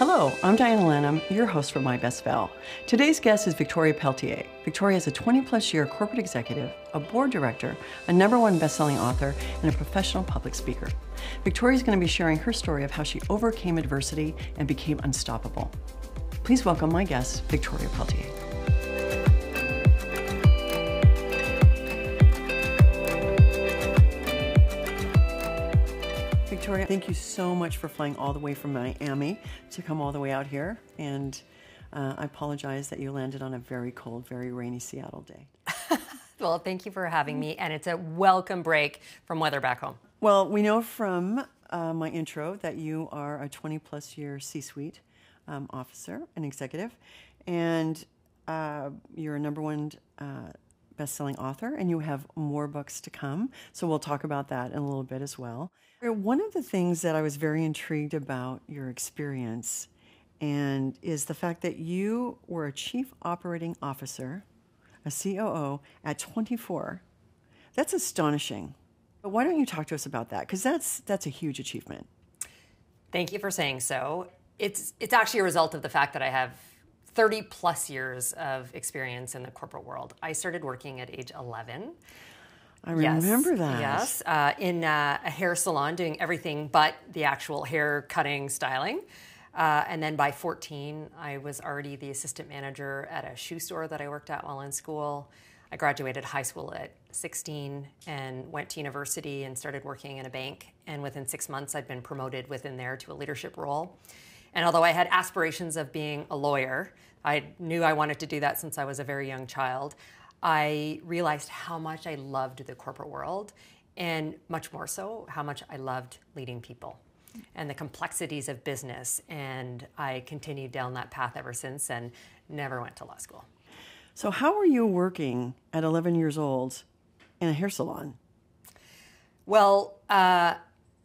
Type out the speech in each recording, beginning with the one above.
Hello, I'm Diana Lanham, your host for My Best Fail. Today's guest is Victoria Pelletier. Victoria is a 20 plus year corporate executive, a board director, a number one best-selling author, and a professional public speaker. Victoria is going to be sharing her story of how she overcame adversity and became unstoppable. Please welcome my guest, Victoria Pelletier. Victoria, thank you so much for flying all the way from Miami to come all the way out here. And uh, I apologize that you landed on a very cold, very rainy Seattle day. well, thank you for having me. And it's a welcome break from weather back home. Well, we know from uh, my intro that you are a 20 plus year C suite um, officer and executive. And uh, you're a number one uh, best-selling author and you have more books to come. So we'll talk about that in a little bit as well. One of the things that i was very intrigued about your experience and is the fact that you were a chief operating officer a coo at 24 that's astonishing. But why don't you talk to us about that? Because that's that's a huge achievement. Thank you for saying so. It's it's actually a result of the fact that i have 30 plus years of experience in the corporate world. I started working at age 11. I remember yes, that. Yes, uh, in uh, a hair salon, doing everything but the actual hair cutting, styling. Uh, and then by 14, I was already the assistant manager at a shoe store that I worked at while in school. I graduated high school at 16 and went to university and started working in a bank. And within six months, I'd been promoted within there to a leadership role. And although I had aspirations of being a lawyer, I knew I wanted to do that since I was a very young child. I realized how much I loved the corporate world, and much more so, how much I loved leading people and the complexities of business. And I continued down that path ever since and never went to law school. So, how were you working at 11 years old in a hair salon? Well, uh,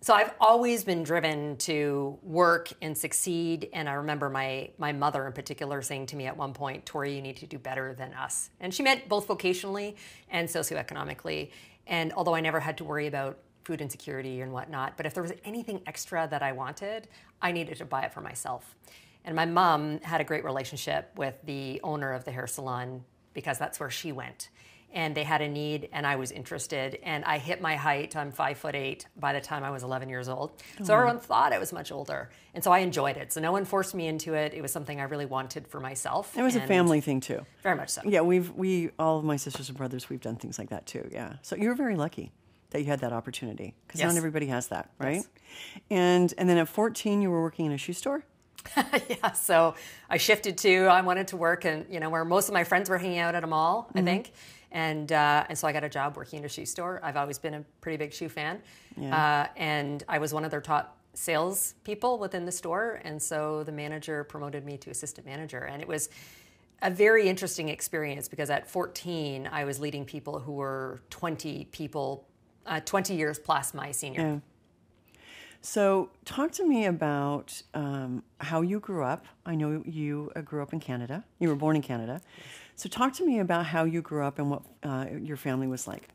so I've always been driven to work and succeed. And I remember my my mother in particular saying to me at one point, Tori, you need to do better than us. And she meant both vocationally and socioeconomically. And although I never had to worry about food insecurity and whatnot, but if there was anything extra that I wanted, I needed to buy it for myself. And my mom had a great relationship with the owner of the hair salon because that's where she went and they had a need and I was interested and I hit my height. I'm five foot eight by the time I was 11 years old. So oh. everyone thought I was much older. And so I enjoyed it. So no one forced me into it. It was something I really wanted for myself. It was a family thing too. Very much so. Yeah, we've, we, all of my sisters and brothers, we've done things like that too. Yeah. So you were very lucky that you had that opportunity because yes. not everybody has that, right? Yes. And, and then at 14, you were working in a shoe store? yeah, so I shifted to I wanted to work and you know where most of my friends were hanging out at a mall, mm-hmm. I think, and uh, and so I got a job working in a shoe store. I've always been a pretty big shoe fan, yeah. uh, and I was one of their top sales people within the store. And so the manager promoted me to assistant manager, and it was a very interesting experience because at 14 I was leading people who were 20 people, uh, 20 years plus my senior. Yeah. So, talk to me about um, how you grew up. I know you uh, grew up in Canada. You were born in Canada. So, talk to me about how you grew up and what uh, your family was like.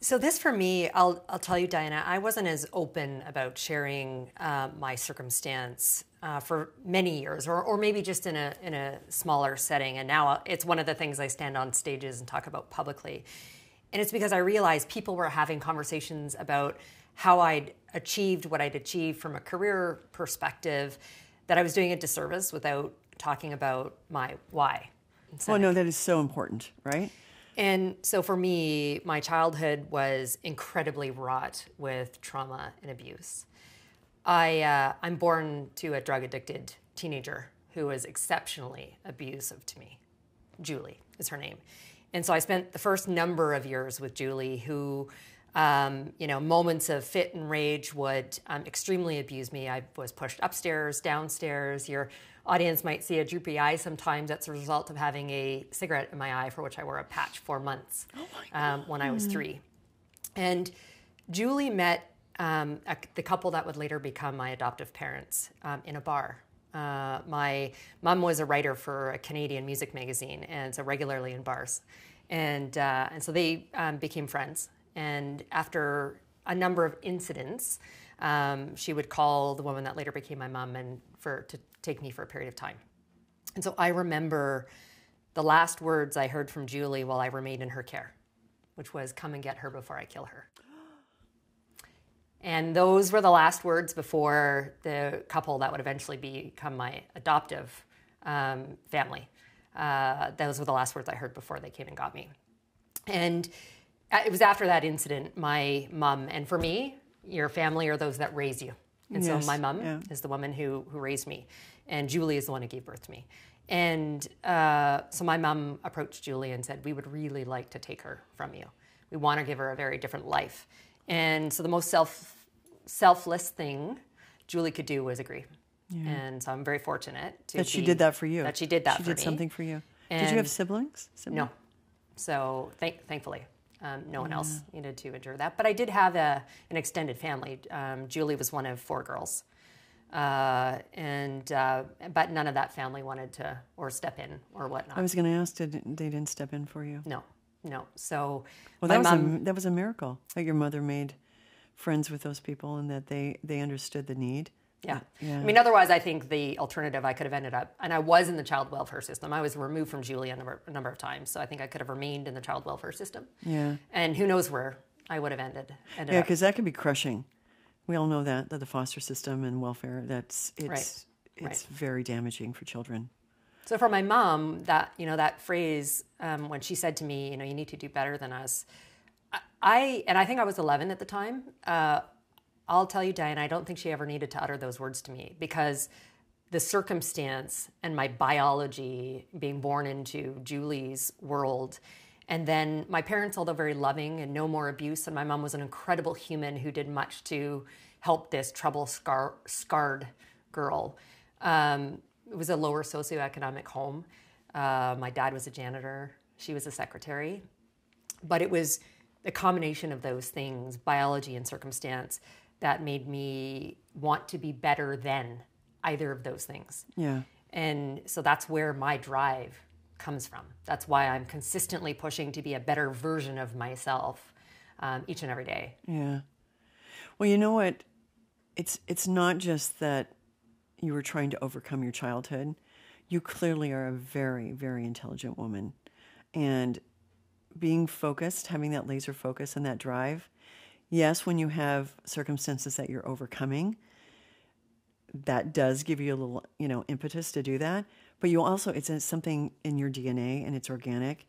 So this for me, I'll, I'll tell you, Diana, I wasn't as open about sharing uh, my circumstance uh, for many years, or, or maybe just in a, in a smaller setting. And now it's one of the things I stand on stages and talk about publicly. And it's because I realized people were having conversations about how I'd achieved what I'd achieved from a career perspective, that I was doing a disservice without talking about my why. Well, no, that is so important, right? And so for me, my childhood was incredibly wrought with trauma and abuse. I, uh, I'm born to a drug addicted teenager who was exceptionally abusive to me. Julie is her name. And so I spent the first number of years with Julie, who, um, you know, moments of fit and rage would um, extremely abuse me. I was pushed upstairs, downstairs. You're audience might see a droopy eye sometimes. That's a result of having a cigarette in my eye for which I wore a patch for months oh um, when I was three. And Julie met um, a, the couple that would later become my adoptive parents um, in a bar. Uh, my mom was a writer for a Canadian music magazine, and so regularly in bars, and uh, and so they um, became friends. And after a number of incidents, um, she would call the woman that later became my mom and for to take me for a period of time. And so I remember the last words I heard from Julie while I remained in her care, which was, "Come and get her before I kill her." And those were the last words before the couple that would eventually become my adoptive um, family. Uh, those were the last words I heard before they came and got me. And it was after that incident, my mom, and for me, your family are those that raise you. And Yes, so my mom yeah. is the woman who, who raised me, and Julie is the one who gave birth to me. And uh, so my mom approached Julie and said, We would really like to take her from you. We want to give her a very different life. And so the most self, selfless thing Julie could do was agree. And so I'm very fortunate to That she be- did that for you. That she did that She did me. something for you. did you have siblings? Siblings? No. So thank, thankfully, um, no one else needed to endure that. But I did have a, an extended family. Um, Julie was one of four girls. Uh, and uh, but none of that family wanted to or step in or whatnot. I was going to ask, did they didn't step in for you? no, no. So Well, that was a that was a miracle that your mother made friends with those people and that they they understood the need. Yeah. Yeah. I mean, otherwise, I think the alternative I could have ended up, and I was in the child welfare system. I was removed from Julie a number, a number of times, so I think I could have remained in the child welfare system. Yeah. And who knows where I would have ended. ended Yeah, because that could be crushing. We all know that that the foster system and welfare that's it's Right. it's very damaging for children. So for my mom, that you know that phrase um, when she said to me, you know, you need to do better than us. I- I and I think I was 11 at the time. Uh, I'll tell you, Diane, I don't think she ever needed to utter those words to me because the circumstance and my biology being born into Julie's world. And then my parents, although very loving and no more abuse, and my mom was an incredible human who did much to help this trouble scar- scarred girl. Um, it was a lower socioeconomic home. Uh, my dad was a janitor, she was a secretary. But it was a combination of those things, biology and circumstance, that made me want to be better than either of those things. Yeah. And so that's where my drive comes from. That's why I'm consistently pushing to be a better version of myself um, each and every day. Yeah. Well, you know what? It's it's not just that you were trying to overcome your childhood. You clearly are a very very intelligent woman, and being focused, having that laser focus and that drive. Yes, when you have circumstances that you're overcoming, that does give you a little, you know, impetus to do that. But you also, it's something in your DNA and it's organic.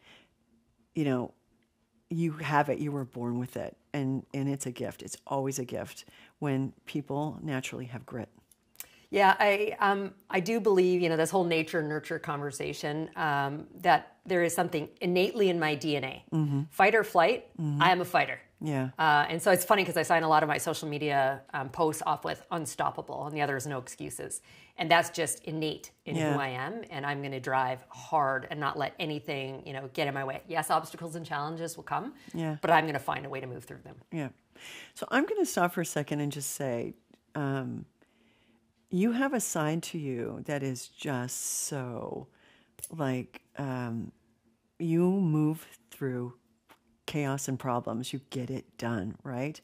You know, you have it you were born with it and and it's a gift it's always a gift when people naturally have grit Yeah, I um, I do believe you know this whole nature nurture conversation um, that there is something innately in my DNA. Fight or flight. I am a fighter. Yeah Uh, and so it's funny because I sign a lot of my social media um, posts off with unstoppable, and the other is no excuses. And that's just innate in Yeah. who I am. And I'm going to drive hard and not let anything, you know, get in my way. Yes, obstacles and challenges will come, Yeah. but I'm going to find a way to move through them. yeah so i'm going to stop for a second and just say um, you have a side to you that is just so like um, you move through chaos and problems you get it done right?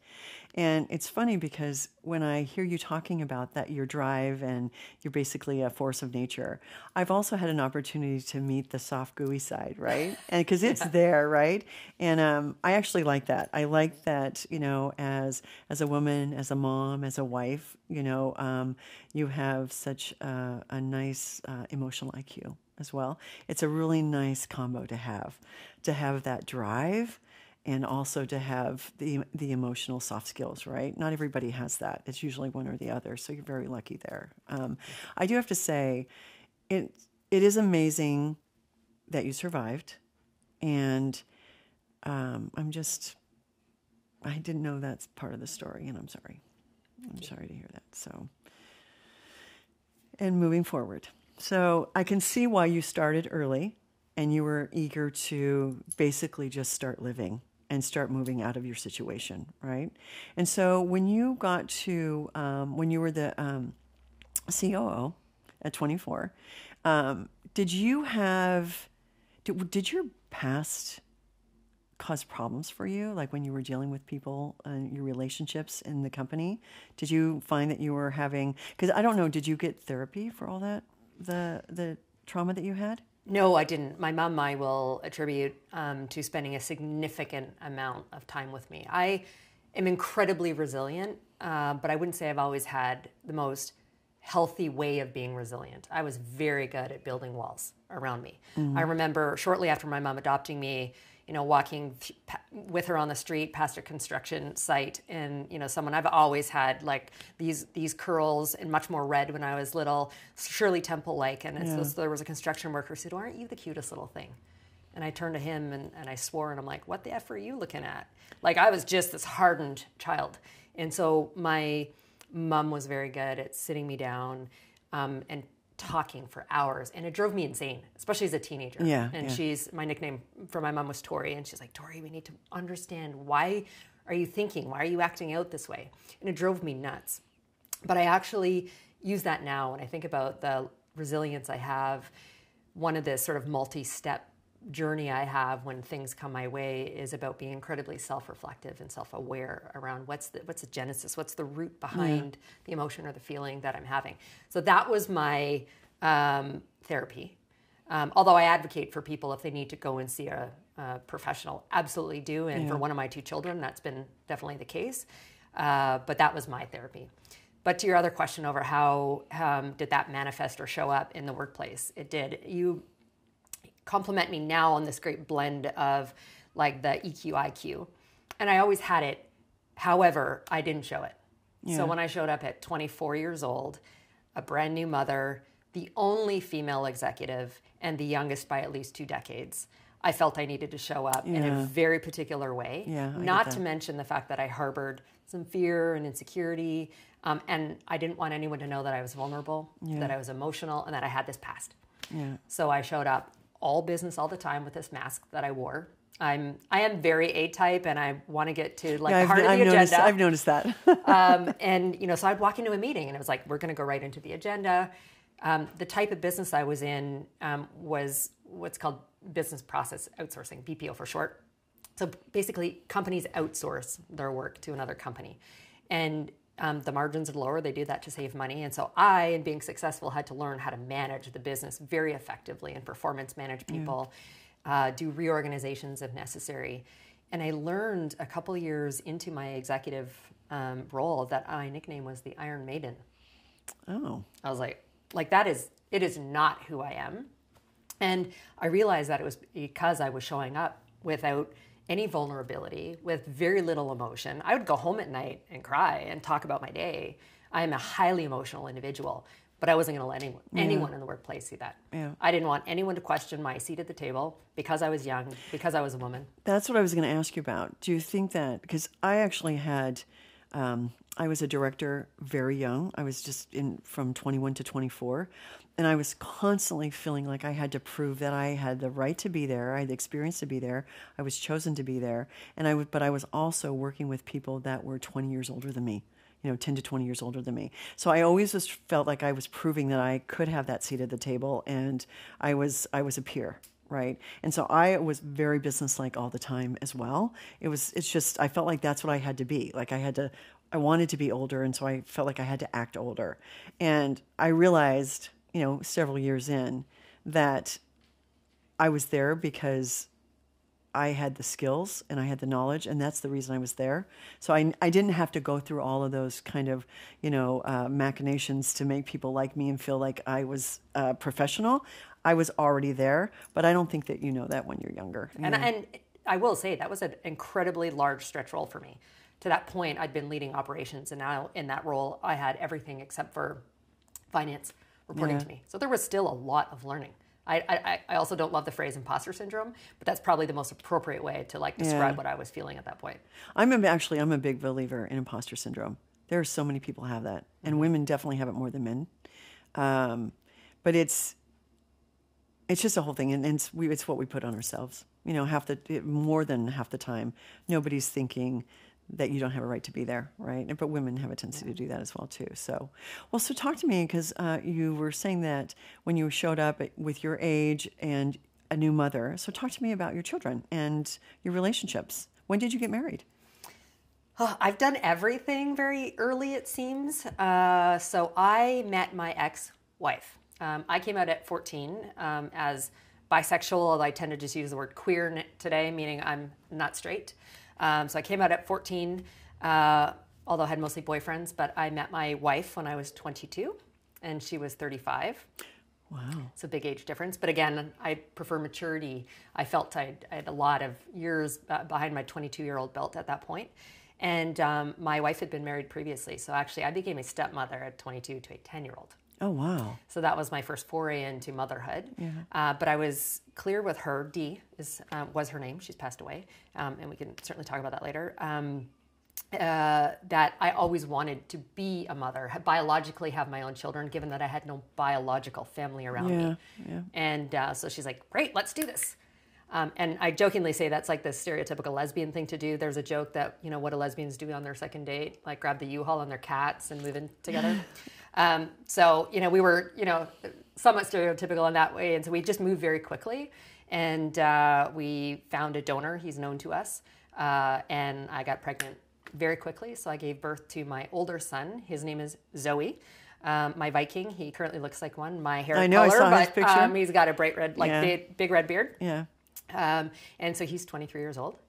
And it's funny because when i hear you talking about that your drive and you're basically a force of nature i've also had an opportunity to meet the soft gooey side right? And because it's there right? And um, i actually like that. I like that you know as as a woman as a mom as a wife you know um, you have such a, a nice uh, emotional iq as well. It's a really nice combo to have to have that drive and also to have the the emotional soft skills, right? Not everybody has that. It's usually one or the other. So you're very lucky there. Um, I do have to say, it it is amazing that you survived, and um, I'm just I didn't know that's part of the story, and I'm sorry. I'm sorry to hear that. So, and moving forward, so I can see why you started early, and you were eager to basically just start living and start moving out of your situation, right? And so when you got to um, when you were the um, COO at 24, um, did you have did, did your past cause problems for you, like when you were dealing with people and your relationships in the company? Did you find that you were having? Because I don't know. Did you get therapy for all that the the trauma that you had? No, I didn't. My mom, I will attribute um, to spending a significant amount of time with me. I am incredibly resilient, uh, but I wouldn't say I've always had the most healthy way of being resilient. I was very good at building walls around me. Mm-hmm. I remember shortly after my mom adopting me, you know, walking th- with her on the street past a construction site, and you know, someone I've always had like these these curls and much more red when I was little, Shirley Temple like, and yeah. there was a construction worker who said, well, "Aren't you the cutest little thing?" And I turned to him and, and I swore, and I'm like, "What the f are you looking at?" Like I was just this hardened child, and so my mom was very good at sitting me down um, and talking for hours and it drove me insane especially as a teenager. Yeah and yeah. she's my nickname for my mom was tori and she's like tori we need to understand why are you thinking? Why are you acting out this way? And it drove me nuts. But i actually use that now when i think about the resilience i have one of the sort of multi-step journey I have when things come my way is about being incredibly self-reflective and self-aware around what's the what's the genesis, what's the root behind yeah. the emotion or the feeling that I'm having. So that was my um, therapy. Um, although I advocate for people if they need to go and see a, a professional, absolutely do. And yeah. for one of my two children, that's been definitely the case. Uh, but that was my therapy. But to your other question over how um, did that manifest or show up in the workplace, it did. You compliment me now on this great blend of like the EQ IQ. And I always had it. However, I didn't show it. Yeah. So when I showed up at 24 years old, a brand new mother, the only female executive, and the youngest by at least two decades, I felt I needed to show up yeah. in a very particular way. Yeah, Not to mention the fact that I harbored some fear and insecurity. Um, and I didn't want anyone to know that I was vulnerable, yeah. that I was emotional, and that I had this past. Yeah. So I showed up all business all the time with this mask that I wore. I'm I am very A type, and I want to get to like yeah, the heart I've, of the I've agenda. Noticed, I've noticed that. um, and you know, so I'd walk into a meeting, and it was like, we're going to go right into the agenda. Um, the type of business I was in um, was what's called business process outsourcing, BPO for short. So basically, companies outsource their work to another company, and um, the margins are lower. They do that to save money. And so I, in being successful, had to learn how to manage the business very effectively and performance manage people, uh, do reorganizations if necessary. And I learned a couple years into my executive um, role that my nickname was the Iron Maiden. Oh. I was like, like that is, it is not who I am. And I realized that it was because I was showing up without any vulnerability, with very little emotion. I would go home at night and cry and talk about my day. I am a highly emotional individual, but I wasn't going to let anyone, yeah. anyone in the workplace see that. Yeah. I didn't want anyone to question my seat at the table because I was young, because I was a woman. That's what I was going to ask you about. Do you think that, because I actually had, um, I was a director very young. I was just in from 21 to 24 and I was constantly feeling like I had to prove that I had the right to be there. I had the experience to be there. I was chosen to be there, and I but I was also working with people that were 20 years older than me. You know, 10 to 20 years older than me. So I always just felt like I was proving that I could have that seat at the table, and I was I was a peer, right? And so I was very businesslike all the time as well. It was it's just I felt like that's what I had to be. Like I had to I wanted to be older, and so I felt like I had to act older. And I realized you know, several years in, that I was there because I had the skills and I had the knowledge, and that's the reason I was there. So I, I didn't have to go through all of those kind of, you know, uh, machinations to make people like me and feel like I was uh, professional. I was already there, but I don't think that you know that when you're younger. You and, and I will say that was an incredibly large stretch role for me. To that point, I'd been leading operations, and now in that role, I had everything except for finance reporting yeah. to me. So there was still a lot of learning. I, I, I, also don't love the phrase imposter syndrome, but that's probably the most appropriate way to like describe yeah. what I was feeling at that point. I'm a, actually I'm a big believer in imposter syndrome. There are so many people have that, and mm-hmm. women definitely have it more than men. Um, but it's it's just a whole thing, and, and it's, we, it's what we put on ourselves. You know, half the more than half the time, nobody's thinking that you don't have a right to be there, right? But women have a tendency to do that as well too. So, well, so talk to me because uh, you were saying that when you showed up with your age and a new mother. So talk to me about your children and your relationships. When did you get married? Oh, I've done everything very early, it seems. Uh, so I met my ex wife. Um, I came out at 14 um, as bisexual, although I tend to just use the word queer today, meaning I'm not straight. Um, so I came out at 14, uh, although I had mostly boyfriends, but I met my wife when I was 22 and she was 35. Wow. It's a big age difference. But again, I prefer maturity. I felt I'd, I had a lot of years behind my 22 year old belt at that point. And um, my wife had been married previously. So actually, I became a stepmother at 22 to a 10 year old. Oh, wow. So that was my first foray into motherhood. Yeah. Uh, but I was clear with her, Dee is, uh, was her name. She's passed away. Um, and we can certainly talk about that later. Um, uh, that I always wanted to be a mother, biologically have my own children, given that I had no biological family around yeah, me. Yeah. And uh, so she's like, great, let's do this. Um, and I jokingly say that's like the stereotypical lesbian thing to do. There's a joke that, you know, what do lesbians do on their second date? Like grab the U-Haul and their cats and move in together. um, so, you know, we were, you know, somewhat stereotypical in that way. And so we just moved very quickly. And uh, we found a donor. He's known to us. Uh, and I got pregnant very quickly. So I gave birth to my older son. His name is Zoe. Um, my Viking, he currently looks like one. My hair I know, color, I saw but his picture. Um, he's got a bright red, like Yeah. big, big red beard. Yeah. Um, and so he's 23 years old.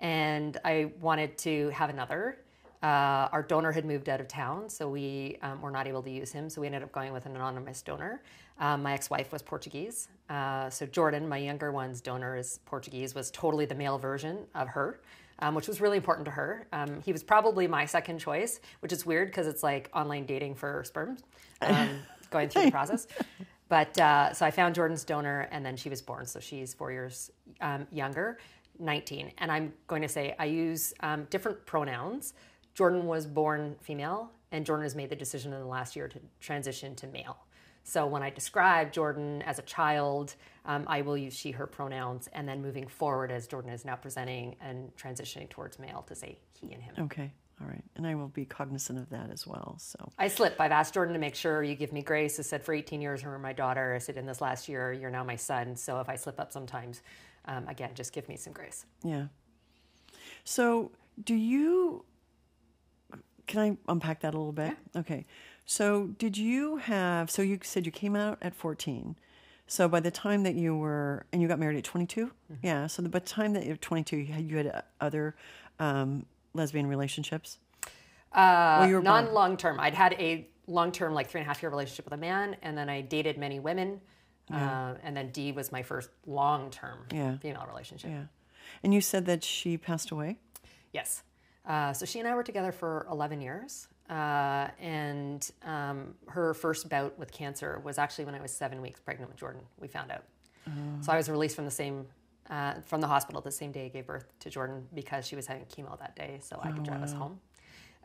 And I wanted to have another. Uh, our donor had moved out of town, so we um, were not able to use him. So we ended up going with an anonymous donor. Um, my ex wife was Portuguese. Uh, so Jordan, my younger one's donor, is Portuguese, was totally the male version of her. Um, which was really important to her. Um, he was probably my second choice, which is weird because it's like online dating for sperms, um, going through the process. But uh, so I found Jordan's donor, and then she was born. So she's four years um, younger, 19. And I'm going to say I use um, different pronouns. Jordan was born female, and Jordan has made the decision in the last year to transition to male. So when I describe Jordan as a child, um, I will use she, her pronouns, and then moving forward as Jordan is now presenting and transitioning towards male to say he and him. Okay. All right. And I will be cognizant of that as well. So, I slip. I've asked Jordan to make sure you give me grace. I said for 18 years you were my daughter. I said in this last year you're now my son. So if I slip up sometimes, um, again, just give me some grace. yeah. So, do you, can I unpack that a little bit? Okay. So, did you have, so you said you came out at 14. So, by the time that you were, and you got married at 22? Yeah. So, the, by the time that you were 22, you had, you had uh, other um, lesbian relationships? Uh, you were non long term. I'd had a long term, like three and a half year relationship with a man, and then I dated many women. Uh, and then Dee was my first long term Yeah. female relationship. Yeah. And you said that she passed away? Yes. Uh, so she and I were together for 11 years. Uh, and um, her first bout with cancer was actually when I was seven weeks pregnant with Jordan. We found out. So I was released from the same uh, from the hospital the same day I gave birth to Jordan because she was having chemo that day, so I could drive us home.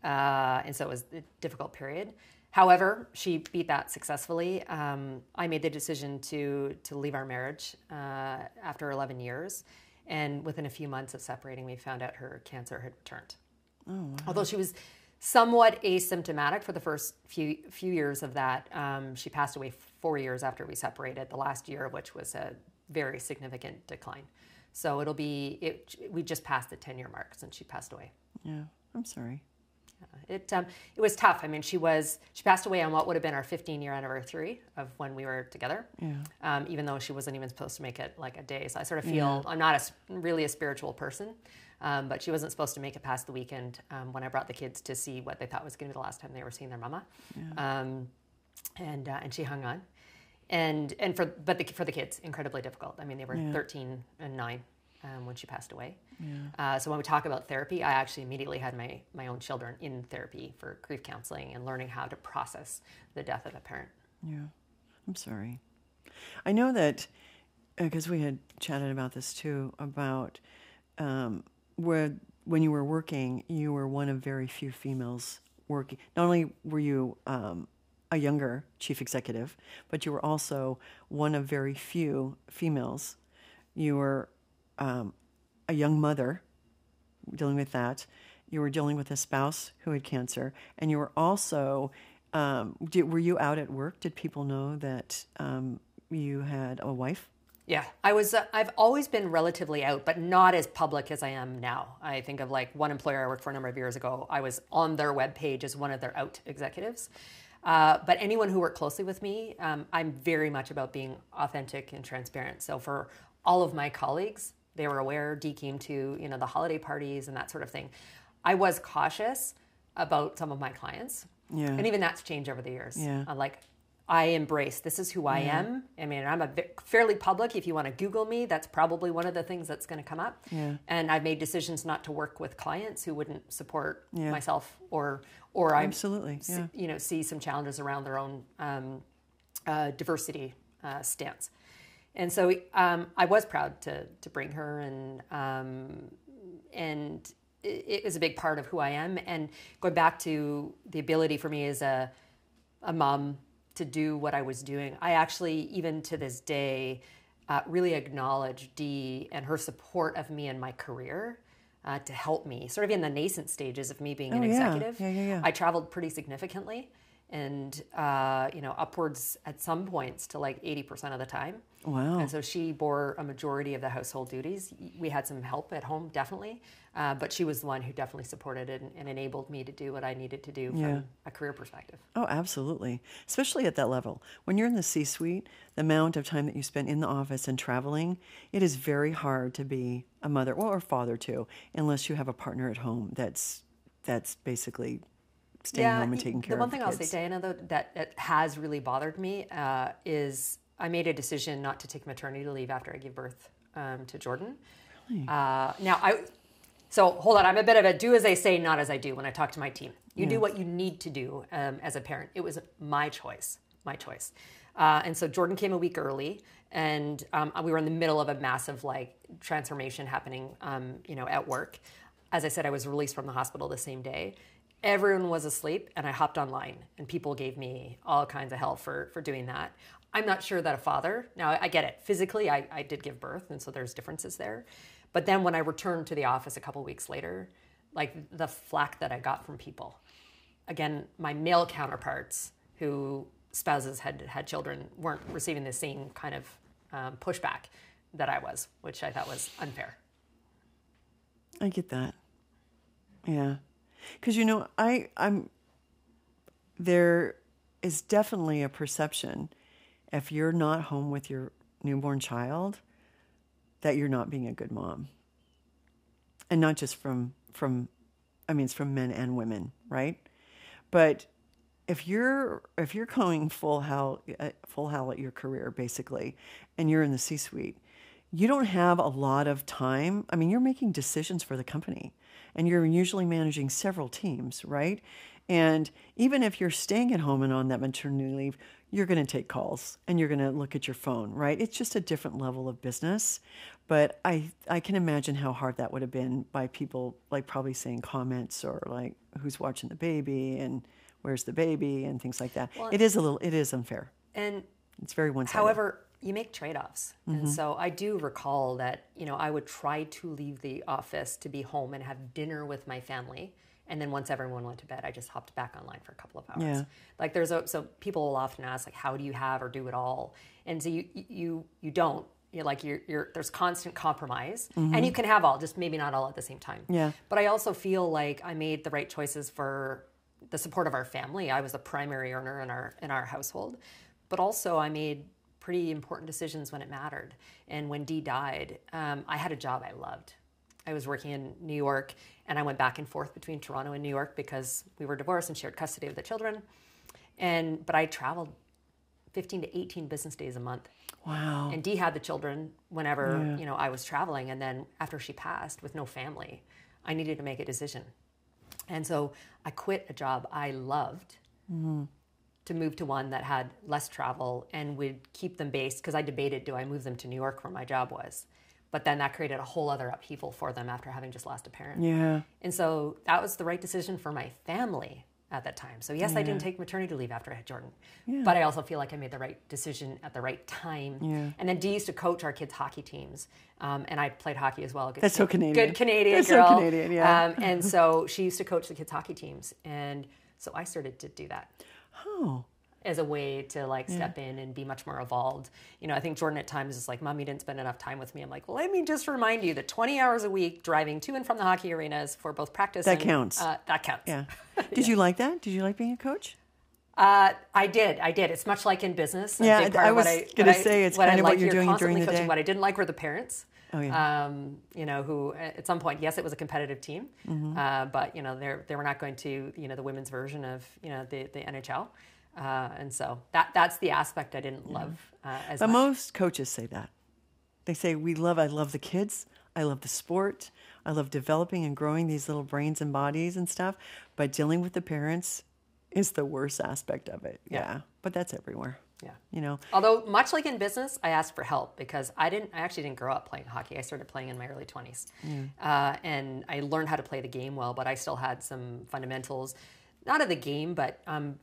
Uh, and so it was a difficult period. However, she beat that successfully. Um, I made the decision to to leave our marriage uh, after 11 years, and within a few months of separating, we found out her cancer had returned. Although she was somewhat asymptomatic for the first few few years of that, um, she passed away four years after we separated. The last year, of which was a very significant decline. So it'll be it. We just passed the 10 year mark since she passed away. Yeah. I'm sorry. It um, it was tough. I mean, she was she passed away on what would have been our 15 year anniversary of when we were together. Yeah. Um, even though she wasn't even supposed to make it like a day, so I sort of feel I'm not a, really a spiritual person, um, but she wasn't supposed to make it past the weekend um, when I brought the kids to see what they thought was going to be the last time they were seeing their mama, um, and uh, and she hung on, and and for but the, for the kids incredibly difficult. I mean, they were 13 and nine um, when she passed away. Uh, so when we talk about therapy, I actually immediately had my, my own children in therapy for grief counseling and learning how to process the death of a parent. Yeah, I'm sorry. I know that because we had chatted about this too about um, where when you were working, you were one of very few females working. Not only were you um, a younger chief executive, but you were also one of very few females. You were um, a young mother dealing with that. You were dealing with a spouse who had cancer, and you were also. Um, did, were you out at work? Did people know that um, you had a wife? Yeah, I was. Uh, I've always been relatively out, but not as public as I am now. I think of like one employer I worked for a number of years ago. I was on their webpage as one of their out executives. Uh, but anyone who worked closely with me, um, I'm very much about being authentic and transparent. So for all of my colleagues, they were aware. Dee came to you know the holiday parties and that sort of thing. I was cautious about some of my clients, Yeah. and even that's changed over the years. Yeah. I'm like, I embrace this is who I am. I mean, I'm a fairly public. If you want to Google me, that's probably one of the things that's going to come up. Yeah. And I've made decisions not to work with clients who wouldn't support Yeah. myself or or I Absolutely, yeah. you know see some challenges around their own um, uh, diversity uh, stance. And so um, I was proud to to bring her and um, and it, it was a big part of who I am. And going back to the ability for me as a a mom to do what I was doing, I actually even to this day uh, really acknowledge Dee and her support of me in my career. Uh, to help me, sort of in the nascent stages of me being an Oh, yeah. executive, Yeah, yeah, yeah. I traveled pretty significantly, and uh, you know, upwards at some points to like eighty percent of the time. Wow. And so she bore a majority of the household duties. We had some help at home, definitely, uh, but she was the one who definitely supported and, and enabled me to do what I needed to do from Yeah. a career perspective. Oh, absolutely. Especially at that level. When you're in the C suite, the amount of time that you spend in the office and traveling, it is very hard to be a mother or a father too, unless you have a partner at home that's that's basically staying home and taking care the one thing the I'll say, kids. Diana, though, that, that has really bothered me uh, is I made a decision not to take maternity leave after I gave birth um, to Jordan. Uh, now, I so hold on. I'm a bit of a do as I say, not as I do when I talk to my team. You do what you need to do um, as a parent. It was my choice, my choice. Uh, and so Jordan came a week early, and um, we were in the middle of a massive like transformation happening, um, you know, at work. As I said, I was released from the hospital the same day. Everyone was asleep, and I hopped online, and people gave me all kinds of hell for for doing that. I'm not sure that a father. Now I get it. Physically, I, I did give birth, and so there's differences there. But then when I returned to the office a couple weeks later, like the flack that I got from people, again, my male counterparts who spouses had had children weren't receiving the same kind of um, pushback that I was, which I thought was unfair. I get that. Yeah. Cuz you know, I I'm there is definitely a perception if you're not home with your newborn child that you're not being a good mom. And not just from from I mean it's from men and women, right? But if you're if you're going full hell uh, full hell at your career basically and you're in the C-suite you don't have a lot of time. I mean you're making decisions for the company and you're usually managing several teams right? And even if you're staying at home and on that maternity leave you're going to take calls and you're going to look at your phone right? It's just a different level of business. But i i can imagine how hard that would have been by people like probably saying comments or like who's watching the baby? and where's the baby? and things like that. It is a little it is unfair. And it's very one-sided. However, you make trade offs. Mm-hmm. And so I do recall that, you know, I would try to leave the office to be home and have dinner with my family. And then once everyone went to bed, I just hopped back online for a couple of hours. Yeah. Like there's a, so people will often ask, like, how do you have or do it all? And so you, you, you don't. You're like you're, you're there's constant compromise and you can have all just maybe not all at the same time Mm-hmm. Yeah. but i also feel like i made the right choices for the support of our family i was a primary earner in our in our household but also i made pretty important decisions when it mattered. And when dee died um, i had a job i loved. I was working in new york and i went back and forth between toronto and new york because we were divorced and shared custody of the children. And but i traveled 15 to 18 business days a month. Wow. And Dee had the children whenever you know I was traveling, and then after she passed with no family, I needed to make a decision, and so I quit a job I loved to move to one that had less travel and would keep them based because I debated do I move them to New York where my job was, but then that created a whole other upheaval for them after having just lost a parent. yeah And so that was the right decision for my family at that time. So yes, I didn't take maternity leave after I had Jordan, but I also feel like I made the right decision at the right time. Yeah. And then Dee used to coach our kids' hockey teams, um, and I played hockey as well. Good, That's so Canadian. Good Canadian That's so. Canadian, yeah. Um, and so she used to coach the kids' hockey teams, and so I started to do that. Oh as a way to like step in and be much more evolved. You know, I think Jordan at times is like, Mom, you didn't spend enough time with me. I'm like, well, let me just remind you that 20 hours a week driving to and from the hockey arenas for both practice That and, counts. Uh, that counts. Yeah. Did you like that? Did you like being a coach? Uh, I did. I did. It's much like in business. Yeah, I was gonna say it's what I kind of what you're doing during the coaching. day. What I didn't like were the parents. Oh, yeah. Um, you know, who at some point, yes, it was a competitive team, Mm-hmm. uh, but you know, they they were not going to, you know, the women's version of, you know, the the NHL, uh, and so that that's the aspect I didn't love uh, as But much. most coaches say that. They say, We love, I love the kids. I love the sport. I love developing and growing these little brains and bodies and stuff. But dealing with the parents is the worst aspect of it. Yeah. But that's everywhere. Yeah. You know, Although, much like in business, I asked for help because I didn't. I actually didn't grow up playing hockey. I started playing in my early twenties, uh, and I learned how to play the game well. But I still had some fundamentals, not of the game, but um,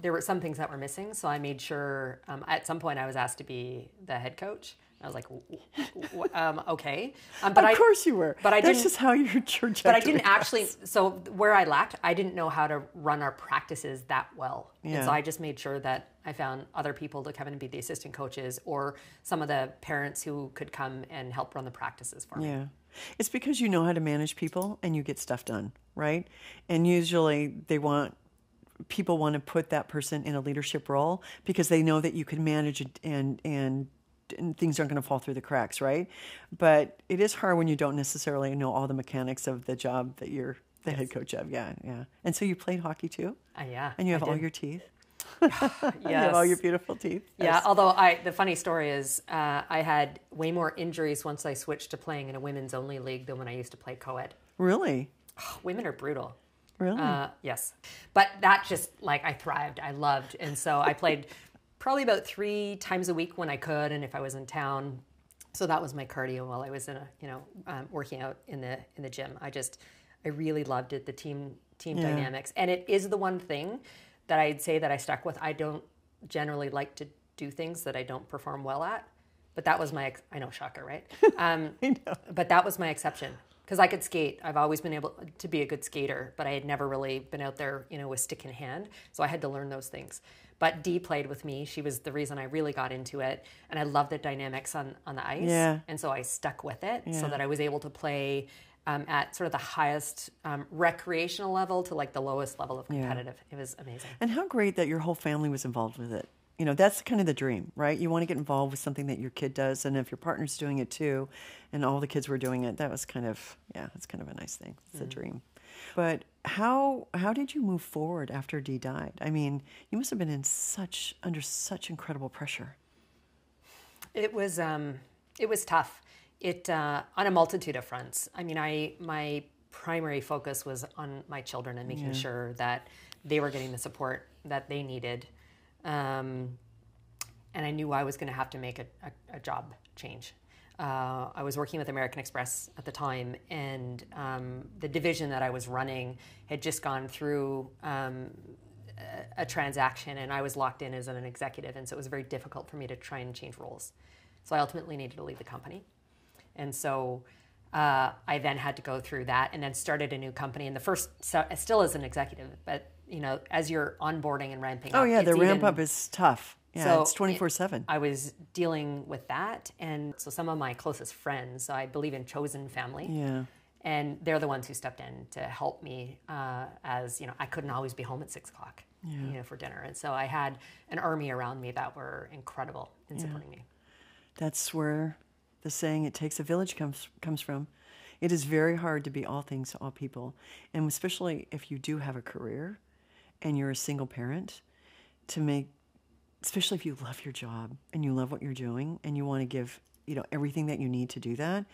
there were some things that were missing. So I made sure. Um, at some point, I was asked to be the head coach. I was like, um, okay, um, but of I, course you were. but I That's didn't- just how your trajectory but I didn't was. actually. So where I lacked, I didn't know how to run our practices that well, and so I just made sure that I found other people to come in and be the assistant coaches, or some of the parents who could come and help run the practices for me. Yeah. It's because you know how to manage people and you get stuff done, right? And usually they want people want to put that person in a leadership role because they know that you can manage and and things aren't going to fall through the cracks, right? But it is hard when you don't necessarily know all the mechanics of the job that you're the head coach of. Yeah, yeah. And so you played hockey too, Uh, yeah, and you have all your teeth. yes. You have all your beautiful teeth. Yeah, although I the funny story is uh, I had way more injuries once I switched to playing in a women's only league than when I used to play co-ed. Really, Women are brutal. really. Uh, yes, but that just like I thrived. I loved, and so I played probably about three times a week when I could, and if I was in town. So that was my cardio while I was in a you know um, working out in the in the gym. I just I really loved it, the team team Yeah. dynamics, and it is the one thing that I'd say that I stuck with. I don't generally like to do things that I don't perform well at, but that was my ex- I know shocker, right? Um, I know. but that was my exception because I could skate. I've always been able to be a good skater, but I had never really been out there, you know, with stick in hand. So I had to learn those things. But Dee played with me. She was the reason I really got into it, and I loved the dynamics on on the ice. Yeah. And so I stuck with it, Yeah. so that I was able to play. Um, at sort of the highest um, recreational level to like the lowest level of competitive. It was amazing. And how great that your whole family was involved with it. You know, that's kind of the dream, right? You want to get involved with something that your kid does, and if your partner's doing it too, and all the kids were doing it, that was kind of yeah, that's kind of a nice thing. It's a dream. But how how did you move forward after Dee died? I mean, you must have been in such under such incredible pressure. It was um, it was tough. It uh, on a multitude of fronts. I mean, I my primary focus was on my children and making sure that they were getting the support that they needed, um, and I knew I was going to have to make a, a, a job change. Uh, I was working with American Express at the time, and um, the division that I was running had just gone through um, a, a transaction, and I was locked in as an executive, and so it was very difficult for me to try and change roles. So I ultimately needed to leave the company, and so uh, I then had to go through that, and then started a new company. And the first, so, still as an executive, but you know, as you're onboarding and ramping up. Oh up, yeah, the ramp even- up is tough. Yeah, So it's twenty four seven. I was dealing with that, and so some of my closest friends, I believe in chosen family, Yeah, and they're the ones who stepped in to help me. Uh, as you know, I couldn't always be home at six o'clock, you know, for dinner, and so I had an army around me that were incredible in supporting me. that's where the saying "it takes a village" comes comes from. It is very hard to be all things to all people, and especially if you do have a career, and you're a single parent, to make, especially if you love your job and you love what you're doing, and you want to give you know everything that you need to do that,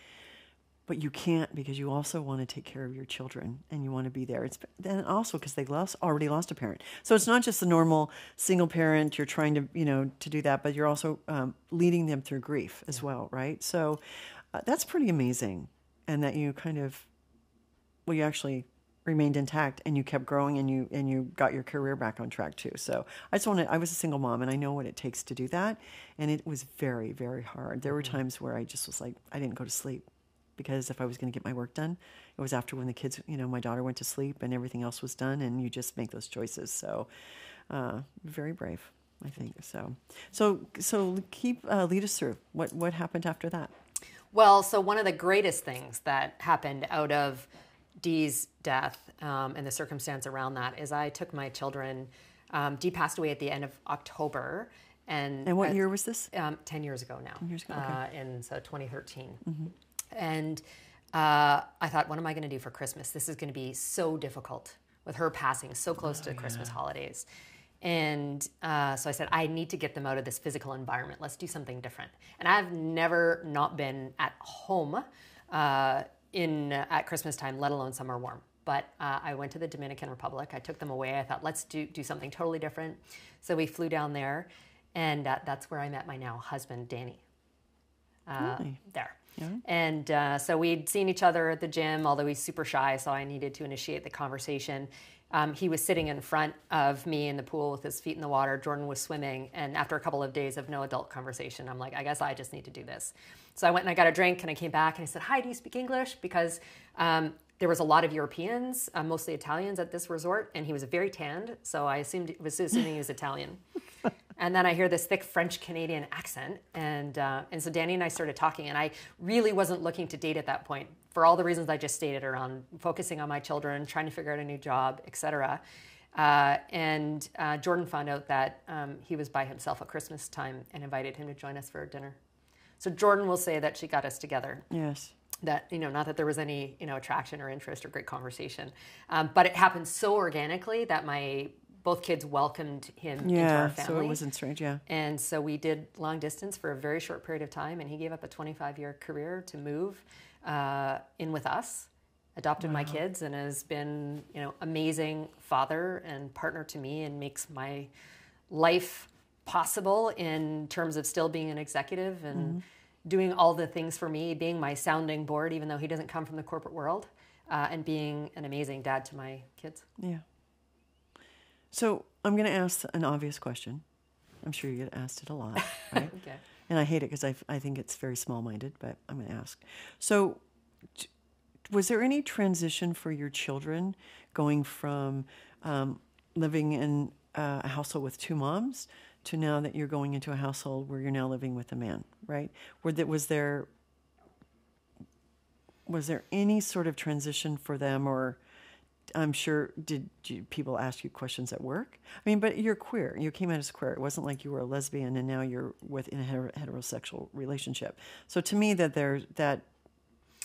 but you can't because you also want to take care of your children and you want to be there. It's then also because they lost already lost a parent. So it's not just the normal single parent. You're trying to you know to do that, but you're also um, leading them through grief as well, right? So uh, that's pretty amazing, and that you kind of well, you actually remained intact and you kept growing and you and you got your career back on track too. So I just wanted I was a single mom and I know what it takes to do that and it was very very hard. There were times where I just was like I didn't go to sleep because if I was going to get my work done, it was after when the kids, you know, my daughter went to sleep and everything else was done and you just make those choices. So uh, very brave. I think so. So so keep uh, lead us through what what happened after that. Well, so one of the greatest things that happened out of Dee's death um, and the circumstance around that is I took my children. Um, Dee passed away at the end of October, and And what at- year was this? um, 10 years ago now. 10 years ago, okay. Mm-hmm. Uh, in so 2013. And uh, I thought, what am I going to do for Christmas? This is going to be so difficult with her passing so close Oh, to the Christmas holidays. And uh, so I said, I need to get them out of this physical environment. Let's do something different. And I've never not been at home uh, in at Christmas time, let alone somewhere warm. But uh, I went to the Dominican Republic. I took them away. I thought, let's do, do something totally different. So we flew down there, and uh, that's where I met my now husband, Danny. Uh, Really? There. And uh, so we'd seen each other at the gym, although he's super shy, so I needed to initiate the conversation. Um, he was sitting in front of me in the pool with his feet in the water. Jordan was swimming. And after a couple of days of no adult conversation, I'm like, I guess I just need to do this. So I went and I got a drink and I came back and I said, Hi, do you speak English? Because um, there was a lot of Europeans, uh, mostly Italians at this resort, and he was very tanned. So I assumed was assuming he was Italian. And then I hear this thick French Canadian accent, and uh, and so Danny and I started talking, and I really wasn't looking to date at that point for all the reasons I just stated around focusing on my children, trying to figure out a new job, etc. Uh, and uh, Jordan found out that um, he was by himself at Christmas time and invited him to join us for dinner. So Jordan will say that she got us together Yes. that you know not that there was any you know attraction or interest or great conversation um, but it happened so organically that my both kids welcomed him into our family. Yeah. So it wasn't strange. Yeah. and so we did long distance for a very short period of time and he gave up a 25 year career to move uh, in with us adopted my kids and has been you know amazing father and partner to me and makes my life possible in terms of still being an executive and doing all the things for me being my sounding board even though he doesn't come from the corporate world uh, and being an amazing dad to my kids Yeah. So I'm going to ask an obvious question. I'm sure you get asked it a lot, right? okay and I hate it because I, I think it's very small minded, but I'm going to ask. So, t- was there any transition for your children going from um, living in uh, a household with two moms to now that you're going into a household where you're now living with a man, right? Were that was there was there any sort of transition for them or I'm sure did you, people ask you questions at work? I mean, but you're queer. You came out as queer. It wasn't like you were a lesbian and now you're within a heterosexual relationship. So to me, that there that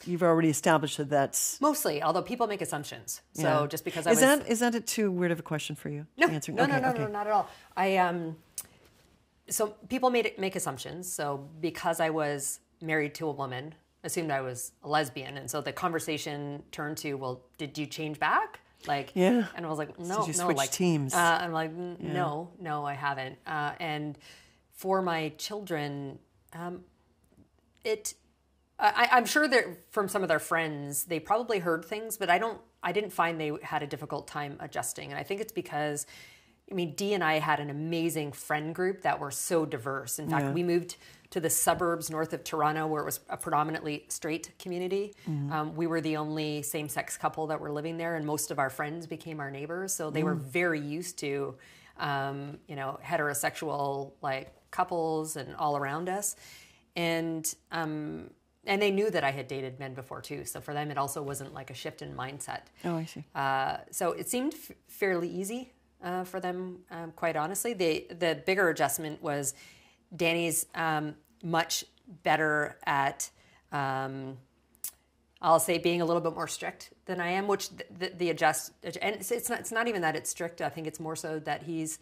you've already established that that's mostly although people make assumptions so yeah. just because i is was that is that too weird of a question for you? No, answering? no, okay, no, no, okay. no, not at all. I um, so people made it, make assumptions. So because I was married to a woman, assumed I was a lesbian, and so the conversation turned to, well, did you change back? Like, Yeah. and I was like, no, no, like teams? Uh, I'm like, "N- no, no, I haven't. Uh, and for my children, um, it I, I'm sure that from some of their friends, they probably heard things, but I don't. I didn't find they had a difficult time adjusting, and I think it's because, I mean, Dee and I had an amazing friend group that were so diverse. In fact, Yeah. we moved to the suburbs north of Toronto, where it was a predominantly straight community. Mm-hmm. Um, we were the only same-sex couple that were living there, and most of our friends became our neighbors. So they were Mm. very used to, um, you know, heterosexual like couples and all around us, and. Um, and they knew that I had dated men before too. So for them, it also wasn't like a shift in mindset. Oh, I see. Uh, so it seemed f- fairly easy uh, for them, um, quite honestly. The the bigger adjustment was Danny's um, much better at. Um, I'll say being a little bit more strict than I am, which the, the, adjust and it's, it's not it's not even that it's strict. I think it's more so that he's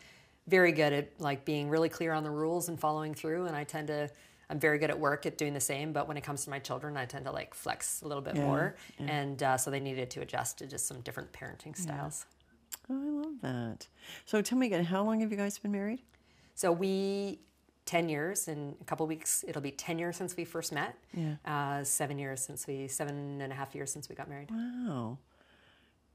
very good at like being really clear on the rules and following through. And I tend to I'm very good at work at doing the same, but when it comes to my children, I tend to like flex a little bit Yeah, more. And uh, so they needed to adjust to just some different parenting styles. Oh, I love that. So tell me again, how long have you guys been married? So we. 10 years in a couple weeks it'll be 10 years since we first met Yeah. uh, seven years since we seven and a half years since we got married Wow.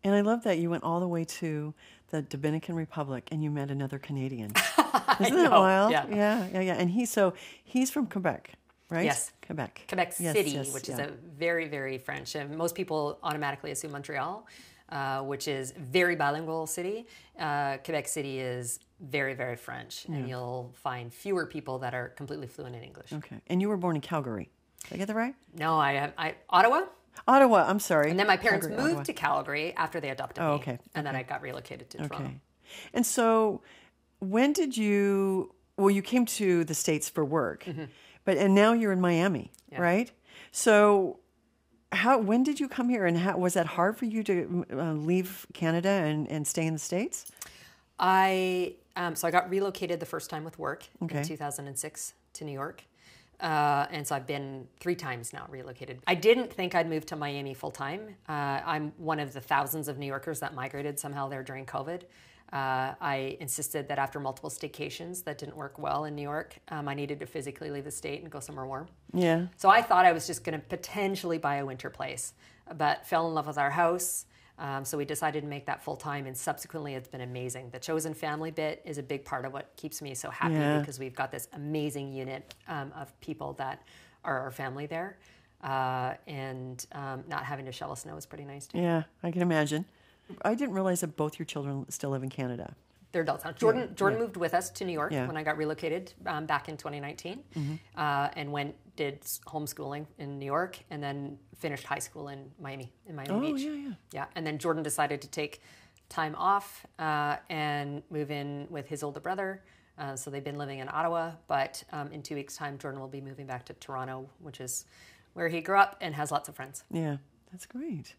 And I love that you went all the way to the Dominican Republic and you met another Canadian. Isn't that wild? yeah. yeah, yeah, yeah. And he's so he's from Quebec, right? Yes. Quebec. Quebec Yes, City, yes, which yeah. is a very, very French. And most people automatically assume Montreal, uh, which is very bilingual city. Uh, Quebec City is very, very French, and you'll find fewer people that are completely fluent in English. Okay. And you were born in Calgary. Did I get that right? No, I I, Ottawa, Ottawa. I'm sorry. and then my parents Calgary, moved Ottawa. to Calgary after they adopted Oh, me. okay, And then I got relocated to Toronto. Okay. And so, when did you? Well, you came to the states for work, Mm-hmm. but and now you're in Miami, right? So, how? When did you come here, and how was that hard for you to uh, leave Canada and and stay in the states? I um, so I got relocated the first time with work Okay. in 2006 to New York, uh, and so I've been three times now relocated. I didn't think I'd move to Miami full time. Uh, I'm one of the thousands of New Yorkers that migrated somehow there during COVID. Uh, I insisted that after multiple staycations that didn't work well in New York, um, I needed to physically leave the state and go somewhere warm. Yeah. So I thought I was just going to potentially buy a winter place, but fell in love with our house. Um, so we decided to make that full time, and subsequently it's been amazing. The chosen family bit is a big part of what keeps me so happy Yeah. because we've got this amazing unit um, of people that are our family there, uh, and um, not having to shovel snow is pretty nice too. Yeah, I can imagine. I didn't realize that both your children still live in Canada. They're adults now. Jordan Jordan moved with us to New York Yeah. when I got relocated um, back in 2019, uh, and went did homeschooling in New York, and then finished high school in Miami in Miami Oh, Beach. yeah, yeah. Yeah, and then Jordan decided to take time off uh, and move in with his older brother. Uh, so they've been living in Ottawa, but um, in two weeks' time, Jordan will be moving back to Toronto, which is where he grew up and has lots of friends. Yeah, that's great.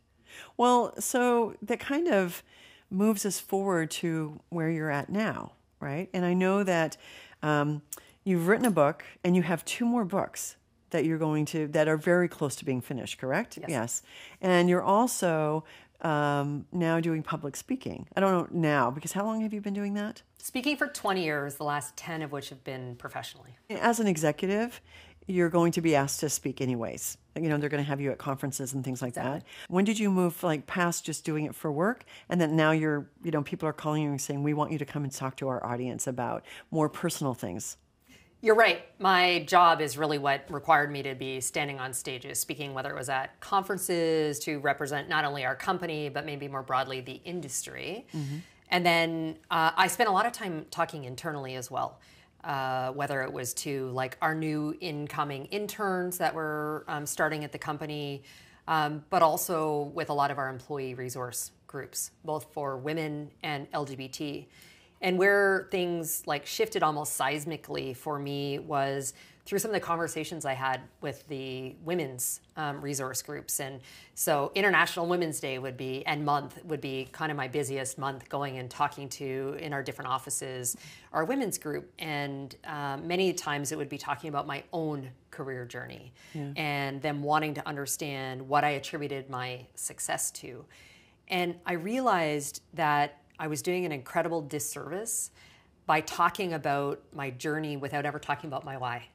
Well, so that kind of moves us forward to where you're at now, right? And I know that um, you've written a book and you have two more books that you're going to that are very close to being finished, correct? Yes. And you're also um, now doing public speaking. I don't know now because how long have you been doing that? Speaking for 20 years, the last 10 of which have been professionally. As an executive, you're going to be asked to speak anyways. You know, they're going to have you at conferences and things like that. When did you move like past just doing it for work and then now you're, you know, people are calling you and saying, "We want you to come and talk to our audience about more personal things." You're right. My job is really what required me to be standing on stages, speaking, whether it was at conferences to represent not only our company, but maybe more broadly the industry. And then uh, I spent a lot of time talking internally as well. Uh, whether it was to like our new incoming interns that were um, starting at the company, um, but also with a lot of our employee resource groups, both for women and LGBT. And where things like shifted almost seismically for me was through some of the conversations I had with the women's um, resource groups. And so International Women's Day would be, and month would be kind of my busiest month going and talking to in our different offices, our women's group. And um, many times it would be talking about my own career journey and them wanting to understand what I attributed my success to. And I realized that I was doing an incredible disservice by talking about my journey without ever talking about my why.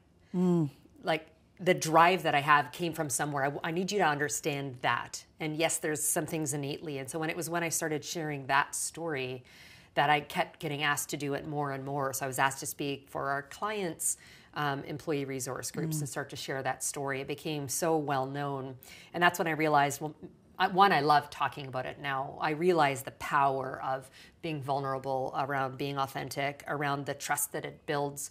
Like the drive that I have came from somewhere. I, I need you to understand that. And yes, there's some things innately. And so when it was when I started sharing that story that I kept getting asked to do it more and more. So I was asked to speak for our clients. Um, employee resource groups and start to share that story. It became so well known. And that's when I realized well, I, one, I love talking about it now. I realize the power of being vulnerable around being authentic, around the trust that it builds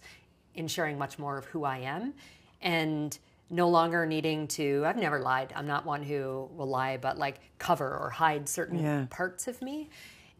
in sharing much more of who I am, and no longer needing to. I've never lied. I'm not one who will lie, but like cover or hide certain Yeah. parts of me.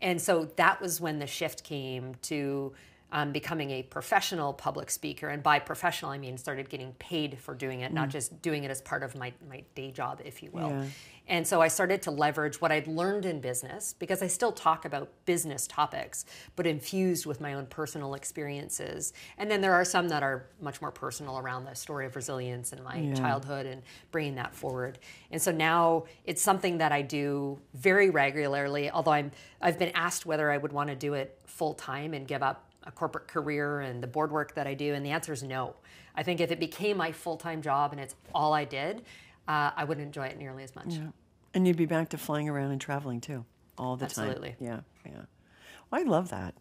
And so that was when the shift came to um, becoming a professional public speaker. And by professional, I mean started getting paid for doing it, not just doing it as part of my, my day job, if you will. Yeah. And so I started to leverage what I'd learned in business because I still talk about business topics, but infused with my own personal experiences. And then there are some that are much more personal around the story of resilience and my childhood and bringing that forward. And so now it's something that I do very regularly, although I'm, I've been asked whether I would want to do it full time and give up a corporate career and the board work that I do. And the answer is no. I think if it became my full time job and it's all I did, uh, I wouldn't enjoy it nearly as much. Yeah. And you'd be back to flying around and traveling too, all the Absolutely. time. Absolutely. Yeah, yeah. Well, I love that,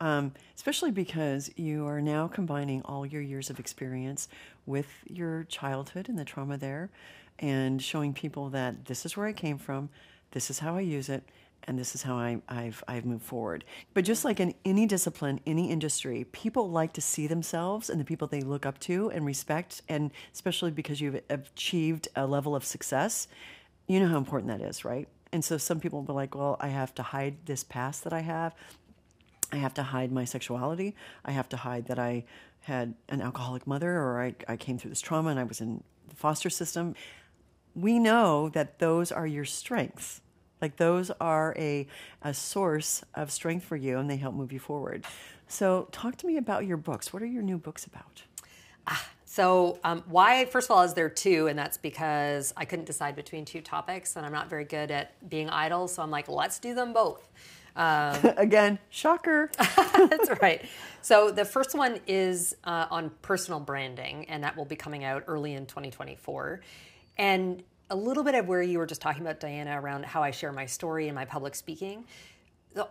um, especially because you are now combining all your years of experience with your childhood and the trauma there, and showing people that this is where I came from, this is how I use it, and this is how I, have I've moved forward. But just like in any discipline, any industry, people like to see themselves and the people they look up to and respect, and especially because you've achieved a level of success, you know how important that is, right? And so some people will be like, well, I have to hide this past that I have. I have to hide my sexuality. I have to hide that I had an alcoholic mother or I, I came through this trauma and I was in the foster system. We know that those are your strengths. Like those are a, a source of strength for you and they help move you forward. So, talk to me about your books. What are your new books about? Ah, so, um, why, first of all, is there two? And that's because I couldn't decide between two topics and I'm not very good at being idle. So, I'm like, let's do them both. Um, Again, shocker. that's right. So, the first one is uh, on personal branding, and that will be coming out early in 2024. And a little bit of where you were just talking about, Diana, around how I share my story and my public speaking.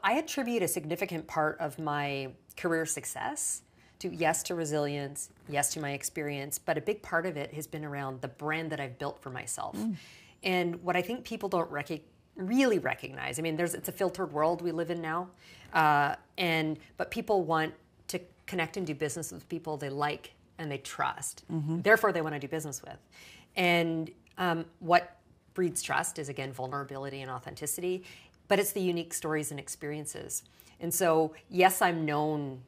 I attribute a significant part of my career success to yes to resilience, yes to my experience, but a big part of it has been around the brand that I've built for myself. Mm. And what I think people don't rec- really recognize, I mean, there's it's a filtered world we live in now, uh, and but people want to connect and do business with people they like and they trust. Mm-hmm. Therefore, they want to do business with. And um, what breeds trust is again vulnerability and authenticity, but it's the unique stories and experiences. And so, yes, I'm known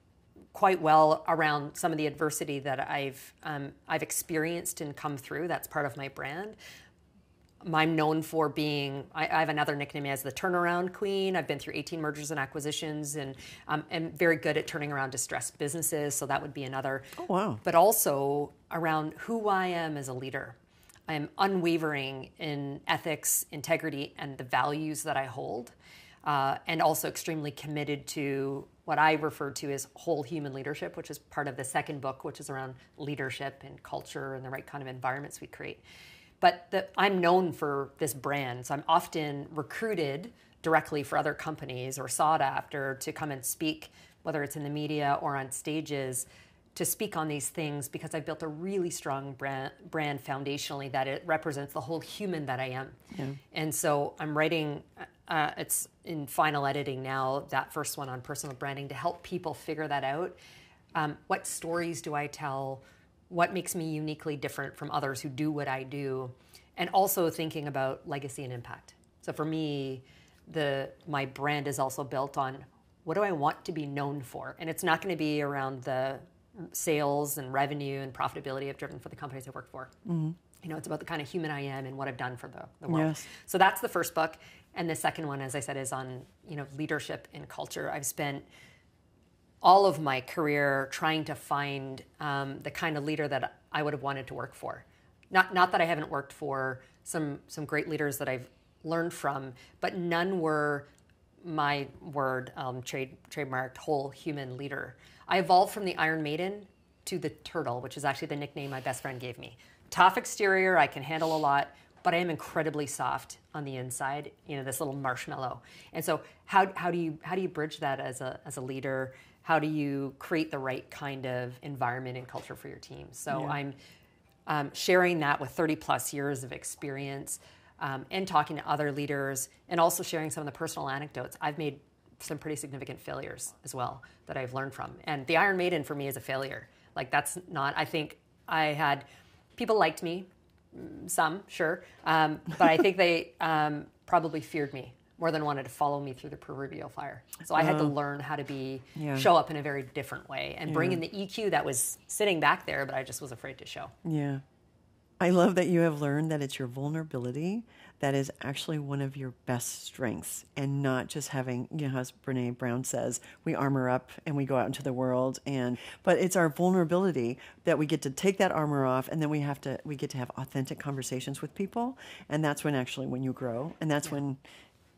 quite well around some of the adversity that I've um, I've experienced and come through. That's part of my brand. I'm known for being. I, I have another nickname as the turnaround queen. I've been through 18 mergers and acquisitions, and um, am very good at turning around distressed businesses. So that would be another. Oh wow! But also around who I am as a leader. I am unwavering in ethics, integrity, and the values that I hold, uh, and also extremely committed to what I refer to as whole human leadership, which is part of the second book, which is around leadership and culture and the right kind of environments we create. But the, I'm known for this brand, so I'm often recruited directly for other companies or sought after to come and speak, whether it's in the media or on stages to speak on these things because I've built a really strong brand, brand foundationally that it represents the whole human that I am. Yeah. And so I'm writing, uh, it's in final editing now, that first one on personal branding to help people figure that out. Um, what stories do I tell? What makes me uniquely different from others who do what I do? And also thinking about legacy and impact. So for me, the my brand is also built on what do I want to be known for? And it's not going to be around the sales and revenue and profitability I've driven for the companies I work for. Mm-hmm. You know, it's about the kind of human I am and what I've done for the, the world. Yes. So that's the first book. And the second one, as I said, is on, you know, leadership and culture. I've spent all of my career trying to find um, the kind of leader that I would have wanted to work for. Not, not that I haven't worked for some, some great leaders that I've learned from, but none were my word, um, trade, trademarked whole human leader. I evolved from the Iron Maiden to the Turtle, which is actually the nickname my best friend gave me. Tough exterior, I can handle a lot, but I am incredibly soft on the inside. You know, this little marshmallow. And so, how, how do you how do you bridge that as a as a leader? How do you create the right kind of environment and culture for your team? So yeah. I'm um, sharing that with 30 plus years of experience. Um, and talking to other leaders and also sharing some of the personal anecdotes. I've made some pretty significant failures as well that I've learned from. And the Iron Maiden for me is a failure. Like that's not. I think I had people liked me, mm, some sure, um, but I think they um, probably feared me more than wanted to follow me through the proverbial fire. So I had to uh-huh. learn how to be yeah. show up in a very different way and yeah. bring in the EQ that was sitting back there, but I just was afraid to show. Yeah. I love that you have learned that it's your vulnerability that is actually one of your best strengths and not just having, you know, as Brene Brown says, we armor up and we go out into the world and but it's our vulnerability that we get to take that armor off and then we have to we get to have authentic conversations with people and that's when actually when you grow and that's yeah. when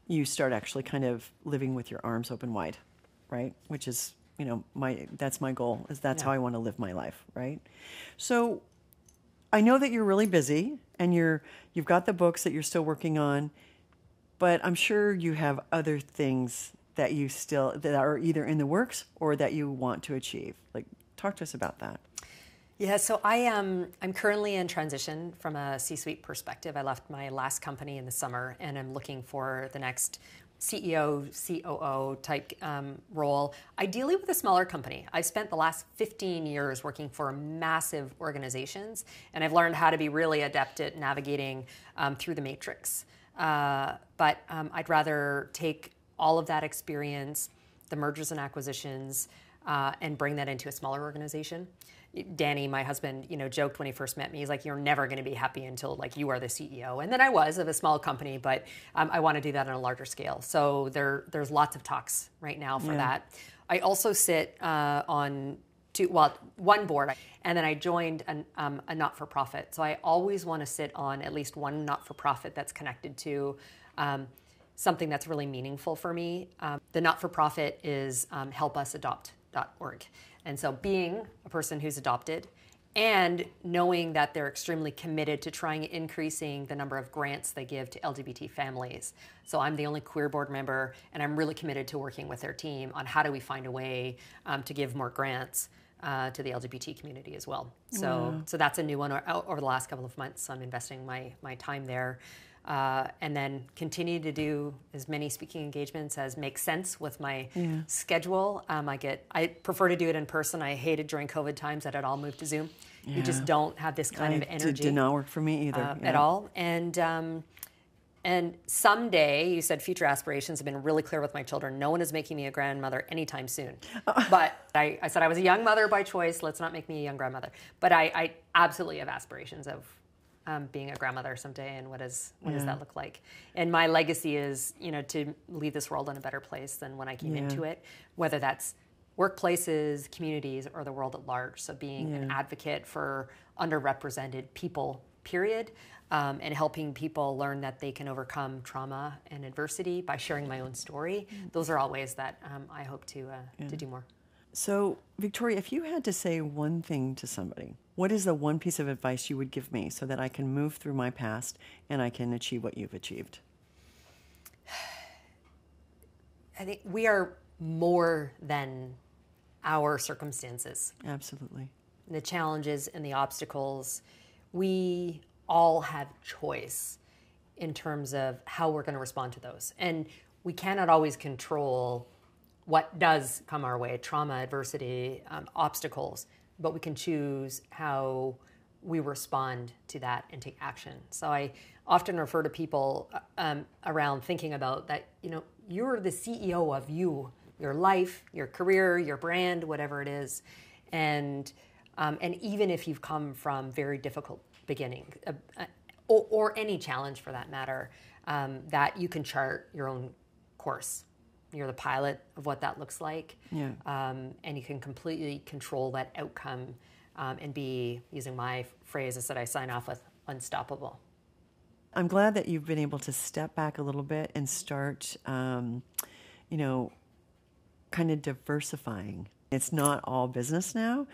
you start actually kind of living with your arms open wide, right? Which is, you know, my that's my goal is that's yeah. how I want to live my life, right? So I know that you're really busy and you're you've got the books that you're still working on, but I'm sure you have other things that you still that are either in the works or that you want to achieve. Like talk to us about that. Yeah, so I am I'm currently in transition from a C-suite perspective. I left my last company in the summer and I'm looking for the next CEO, COO type um, role, ideally with a smaller company. I've spent the last 15 years working for massive organizations, and I've learned how to be really adept at navigating um, through the matrix. Uh, but um, I'd rather take all of that experience, the mergers and acquisitions, uh, and bring that into a smaller organization. Danny, my husband, you know, joked when he first met me. He's like, "You're never going to be happy until like you are the CEO." And then I was of a small company, but um, I want to do that on a larger scale. So there, there's lots of talks right now for yeah. that. I also sit uh, on two, well, one board, and then I joined an, um, a not-for-profit. So I always want to sit on at least one not-for-profit that's connected to. Um, something that's really meaningful for me. Um, the not for profit is um, helpusadopt.org. And so, being a person who's adopted and knowing that they're extremely committed to trying increasing the number of grants they give to LGBT families. So I'm the only queer board member, and I'm really committed to working with their team on how do we find a way um, to give more grants uh, to the LGBT community as well. So, so that's a new one over the last couple of months. So I'm investing my my time there uh, and then continue to do as many speaking engagements as makes sense with my yeah. schedule. Um, I get I prefer to do it in person. I hated during COVID times that it all moved to Zoom. Yeah. You just don't have this kind I, of energy. It did not work for me either uh, yeah. at all. And um, and someday, you said future aspirations have been really clear with my children. No one is making me a grandmother anytime soon. but I, I, said I was a young mother by choice. Let's not make me a young grandmother. But I, I absolutely have aspirations of um, being a grandmother someday and what is what yeah. does that look like and my legacy is you know to leave this world in a better place than when i came yeah. into it whether that's workplaces communities or the world at large so being yeah. an advocate for underrepresented people period um, and helping people learn that they can overcome trauma and adversity by sharing my own story mm. those are all ways that um, i hope to uh, to do more so victoria if you had to say one thing to somebody what is the one piece of advice you would give me so that I can move through my past and I can achieve what you've achieved? I think we are more than our circumstances. Absolutely. The challenges and the obstacles. We all have choice in terms of how we're going to respond to those. And we cannot always control what does come our way trauma, adversity, um, obstacles but we can choose how we respond to that and take action. So I often refer to people um, around thinking about that, you know, you're the CEO of you, your life, your career, your brand, whatever it is. And, um, and even if you've come from very difficult beginning, uh, uh, or, or, any challenge for that matter, um, that you can chart your own course you're the pilot of what that looks like. Yeah. Um, and you can completely control that outcome um, and be, using my phrase that I sign off with, unstoppable. I'm glad that you've been able to step back a little bit and start, um, you know, kind of diversifying. It's not all business now.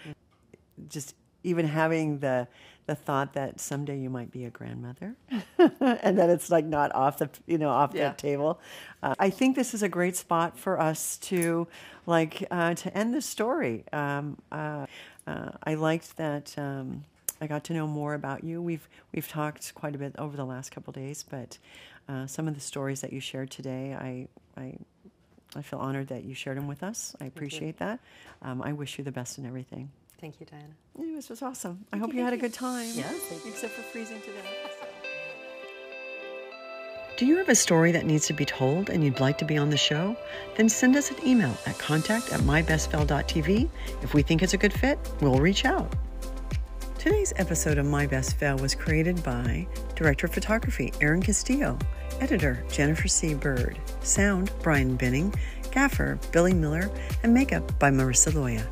Just even having the the thought that someday you might be a grandmother and that it's like not off the you know off yeah. the table uh, i think this is a great spot for us to like uh, to end the story um, uh, uh, i liked that um, i got to know more about you we've we've talked quite a bit over the last couple days but uh, some of the stories that you shared today i i I feel honored that you shared them with us. I appreciate that. Um, I wish you the best in everything. Thank you, Diana. Yeah, this was awesome. I hope you, you had a good time. Yes, except for freezing today. Do you have a story that needs to be told and you'd like to be on the show? Then send us an email at contact at mybestfail.tv. If we think it's a good fit, we'll reach out. Today's episode of My Best Fail was created by Director of Photography Aaron Castillo, Editor Jennifer C. Bird, Sound Brian Binning, Gaffer Billy Miller, and Makeup by Marissa Loya.